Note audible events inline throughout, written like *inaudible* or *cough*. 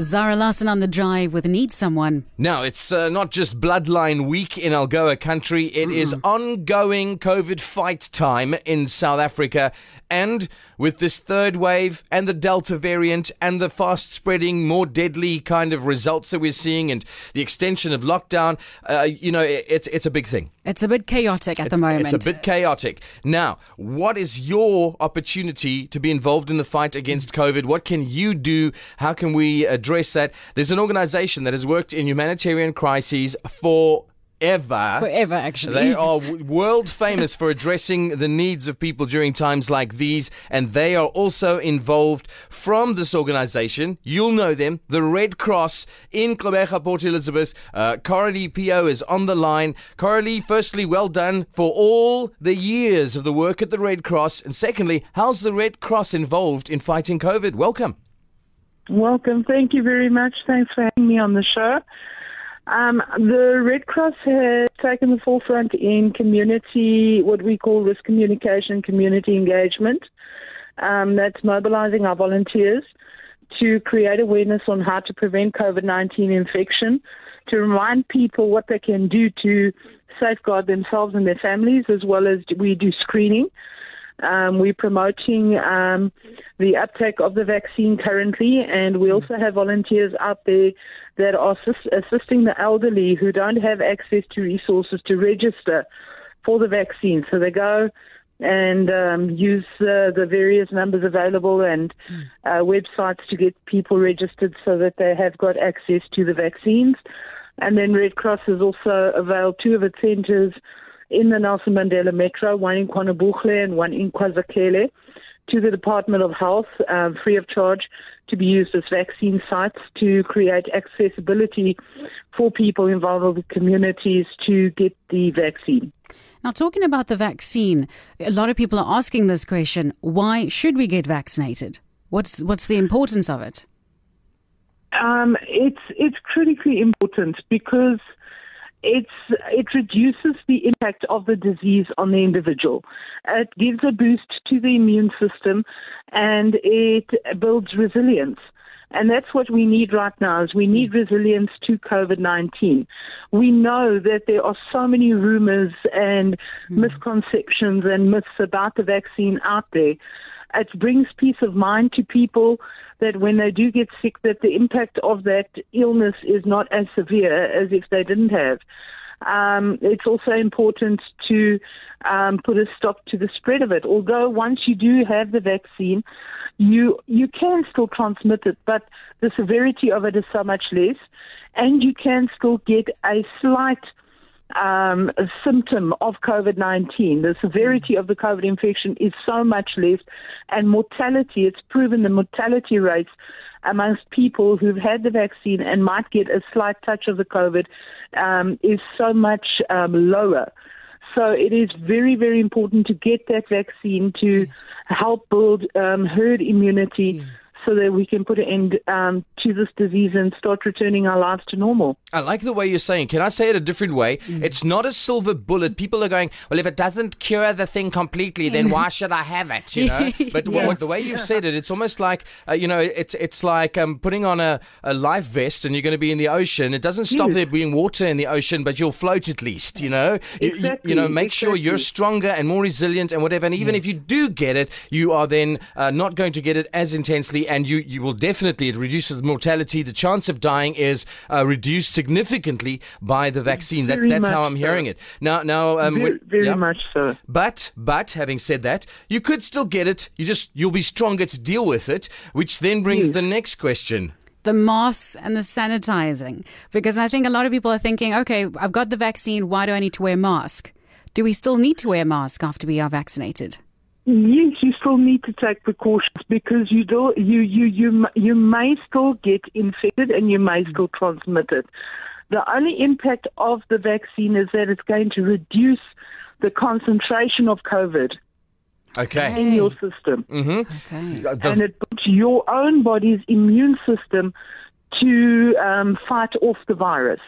Zara Larsson on the drive with Need Someone. Now, it's uh, not just Bloodline Week in Algoa country, It is ongoing COVID fight time in South Africa. And with this third wave and the Delta variant and the fast spreading, more deadly kind of results that we're seeing and the extension of lockdown, uh, you know, it, it's, it's a big thing. It's a bit chaotic at the moment. It's a bit chaotic. Now, what is your opportunity to be involved in the fight against COVID? What can you do? How can we address that? There's an organization that has worked in humanitarian crises for ever. Forever, actually. They are *laughs* world famous for addressing the needs of people during times like these, and they are also involved from this organization. You'll know them, the Red Cross in Gqeberha, Port Elizabeth. Uh, Coralie Pio is on the line. Coralie, firstly, well done for all the years of the work at the Red Cross, and secondly, how's the Red Cross involved in fighting COVID? Welcome. Welcome. Thank you very much. Thanks for having me on the show. Um, the Red Cross has taken the forefront in community, what we call risk communication, community engagement. Um, that's mobilizing our volunteers to create awareness on how to prevent COVID 19 infection, to remind people what they can do to safeguard themselves and their families, as well as we do screening. Um, we're promoting um, the uptake of the vaccine currently, and we also have volunteers out there that are assist- assisting the elderly who don't have access to resources to register for the vaccine. So they go and um, use uh, the various numbers available and uh, websites to get people registered so that they have got access to the vaccines. And then Red Cross has also availed two of its centres in the Nelson Mandela Metro, one in KwaNobuhle and one in KwaZakele, to the Department of Health, um, free of charge, to be used as vaccine sites to create accessibility for people in vulnerable communities to get the vaccine. Now, talking about the vaccine, a lot of people are asking this question why should we get vaccinated? What's, what's the importance of it? Um, it's, it's critically important because it's, it reduces the impact of the disease on the individual. It gives a boost to the immune system and it builds resilience. And that's what we need right now is we need resilience to COVID-19. We know that there are so many rumors and mm. misconceptions and myths about the vaccine out there. It brings peace of mind to people that when they do get sick, that the impact of that illness is not as severe as if they didn't have. Um, it's also important to um, put a stop to the spread of it. Although once you do have the vaccine, you you can still transmit it, but the severity of it is so much less, and you can still get a slight um, a symptom of COVID 19. The severity of the COVID infection is so much less, and mortality, it's proven the mortality rates amongst people who've had the vaccine and might get a slight touch of the COVID um, is so much um, lower. So it is very, very important to get that vaccine to help build um, herd immunity. So that we can put an end um, to this disease and start returning our lives to normal. I like the way you're saying. Can I say it a different way? Mm. It's not a silver bullet. People are going, well, if it doesn't cure the thing completely, then why should I have it? You know. *laughs* But yes. the way you said it, it's almost like uh, you know, it's it's like um, putting on a, a life vest and you're going to be in the ocean. It doesn't stop yes. there being water in the ocean, but you'll float at least. You know. Exactly. You, you know, make exactly. sure you're stronger and more resilient and whatever. And even yes. if you do get it, you are then uh, not going to get it as intensely and you, you will definitely, it reduces mortality. The chance of dying is uh, reduced significantly by the vaccine. That, that's how I'm hearing so. it. Now, now, um, very, very yeah. much so. But, but having said that, you could still get it. You just, you'll be stronger to deal with it, which then brings yes. the next question the masks and the sanitizing? Because I think a lot of people are thinking, okay, I've got the vaccine. Why do I need to wear a mask? Do we still need to wear a mask after we are vaccinated? Yes, you still need to take precautions because you do you you you you may still get infected and you may still transmit it. The only impact of the vaccine is that it's going to reduce the concentration of COVID okay. in your system. Mm-hmm. Okay. And it puts your own body's immune system to um, fight off the virus.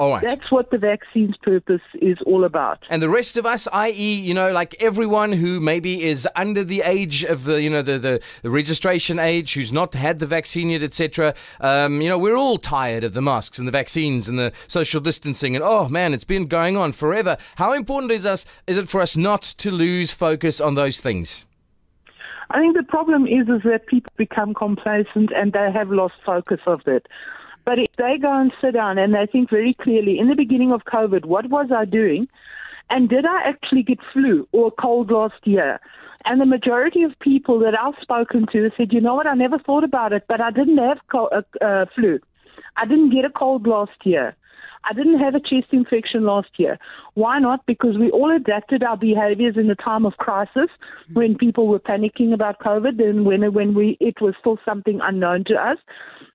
All right. That's what the vaccine's purpose is all about. And the rest of us, i.e., you know, like everyone who maybe is under the age of the, you know, the, the, the registration age, who's not had the vaccine yet, etc. Um, you know, we're all tired of the masks and the vaccines and the social distancing. And oh man, it's been going on forever. How important is us? Is it for us not to lose focus on those things? I think the problem is is that people become complacent and they have lost focus of it. But if they go and sit down and they think very clearly, in the beginning of COVID, what was I doing? And did I actually get flu or cold last year? And the majority of people that I've spoken to said, you know what, I never thought about it, but I didn't have co- uh, uh, flu. I didn't get a cold last year. I didn't have a chest infection last year. Why not? Because we all adapted our behaviors in the time of crisis when people were panicking about COVID and when, when we, it was still something unknown to us.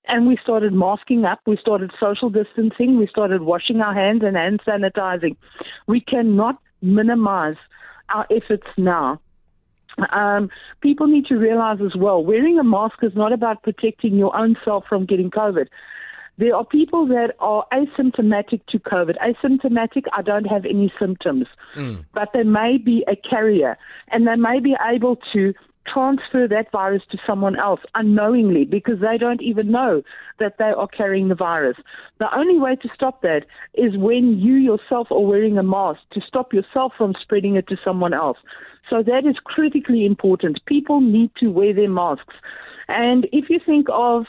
And we started masking up. We started social distancing. We started washing our hands and hand sanitizing. We cannot minimize our efforts now. Um, people need to realize as well, wearing a mask is not about protecting your own self from getting COVID. There are people that are asymptomatic to COVID. Asymptomatic, I don't have any symptoms, mm. but they may be a carrier and they may be able to transfer that virus to someone else unknowingly because they don't even know that they are carrying the virus. The only way to stop that is when you yourself are wearing a mask to stop yourself from spreading it to someone else. So that is critically important. People need to wear their masks. And if you think of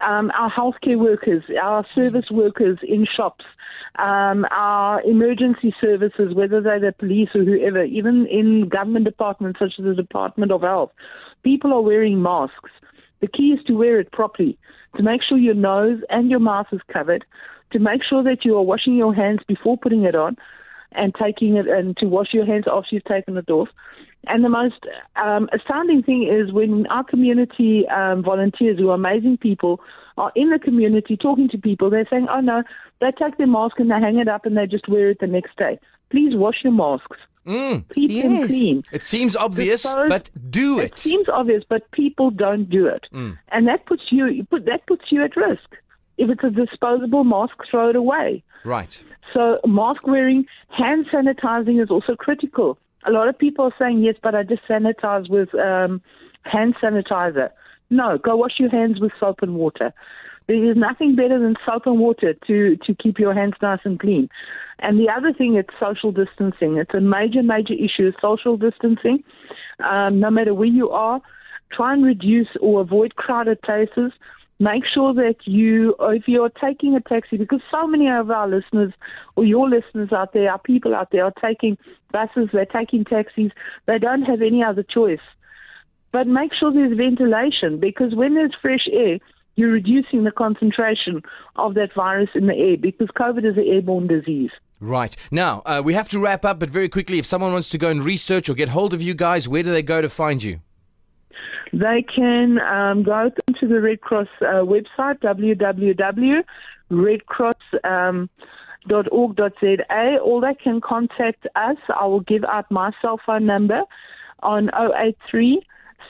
um, our healthcare workers, our service workers in shops, um, our emergency services, whether they're the police or whoever, even in government departments such as the Department of Health, people are wearing masks. The key is to wear it properly, to make sure your nose and your mouth is covered, to make sure that you are washing your hands before putting it on, and taking it, and to wash your hands after you've taken it off. And the most um, astounding thing is when our community um, volunteers, who are amazing people, are in the community talking to people, they're saying, oh no, they take their mask and they hang it up and they just wear it the next day. Please wash your masks. Mm. Keep yes. them clean. It seems obvious, Dispose, but do it. It seems obvious, but people don't do it, mm. and that puts you, you put, that puts you at risk. If it's a disposable mask, throw it away. Right. So mask wearing, hand sanitizing is also critical a lot of people are saying, yes, but I just sanitize with um, hand sanitizer. No, go wash your hands with soap and water. There is nothing better than soap and water to, to keep your hands nice and clean. And the other thing, it's social distancing. It's a major, major issue, social distancing. Um, no matter where you are, try and reduce or avoid crowded places make sure that you, if you're taking a taxi, because so many of our listeners or your listeners out there, our people out there are taking buses, they're taking taxis, they don't have any other choice. But make sure there's ventilation because when there's fresh air, you're reducing the concentration of that virus in the air because COVID is an airborne disease. Right. Now, uh, we have to wrap up, but very quickly, if someone wants to go and research or get hold of you guys, where do they go to find you? They can um, go to the Red Cross uh, website, www.redcross.org.za, um, or they can contact us. I will give out my cell phone number on 083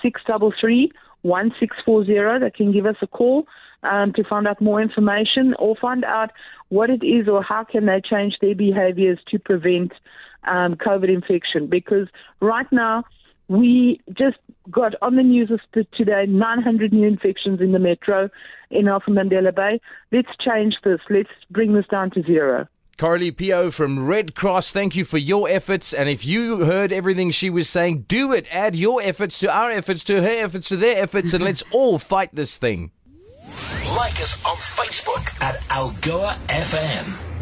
633 1640. They can give us a call um, to find out more information or find out what it is or how can they change their behaviors to prevent um, COVID infection. Because right now, we just got on the news today 900 new infections in the metro in Nelson Mandela Bay. Let's change this. Let's bring this down to zero. Coralie Pio from Red Cross, thank you for your efforts. And if you heard everything she was saying, do it. Add your efforts to our efforts, to her efforts, to their efforts, and let's all fight this thing. Like us on Facebook at Algoa FM.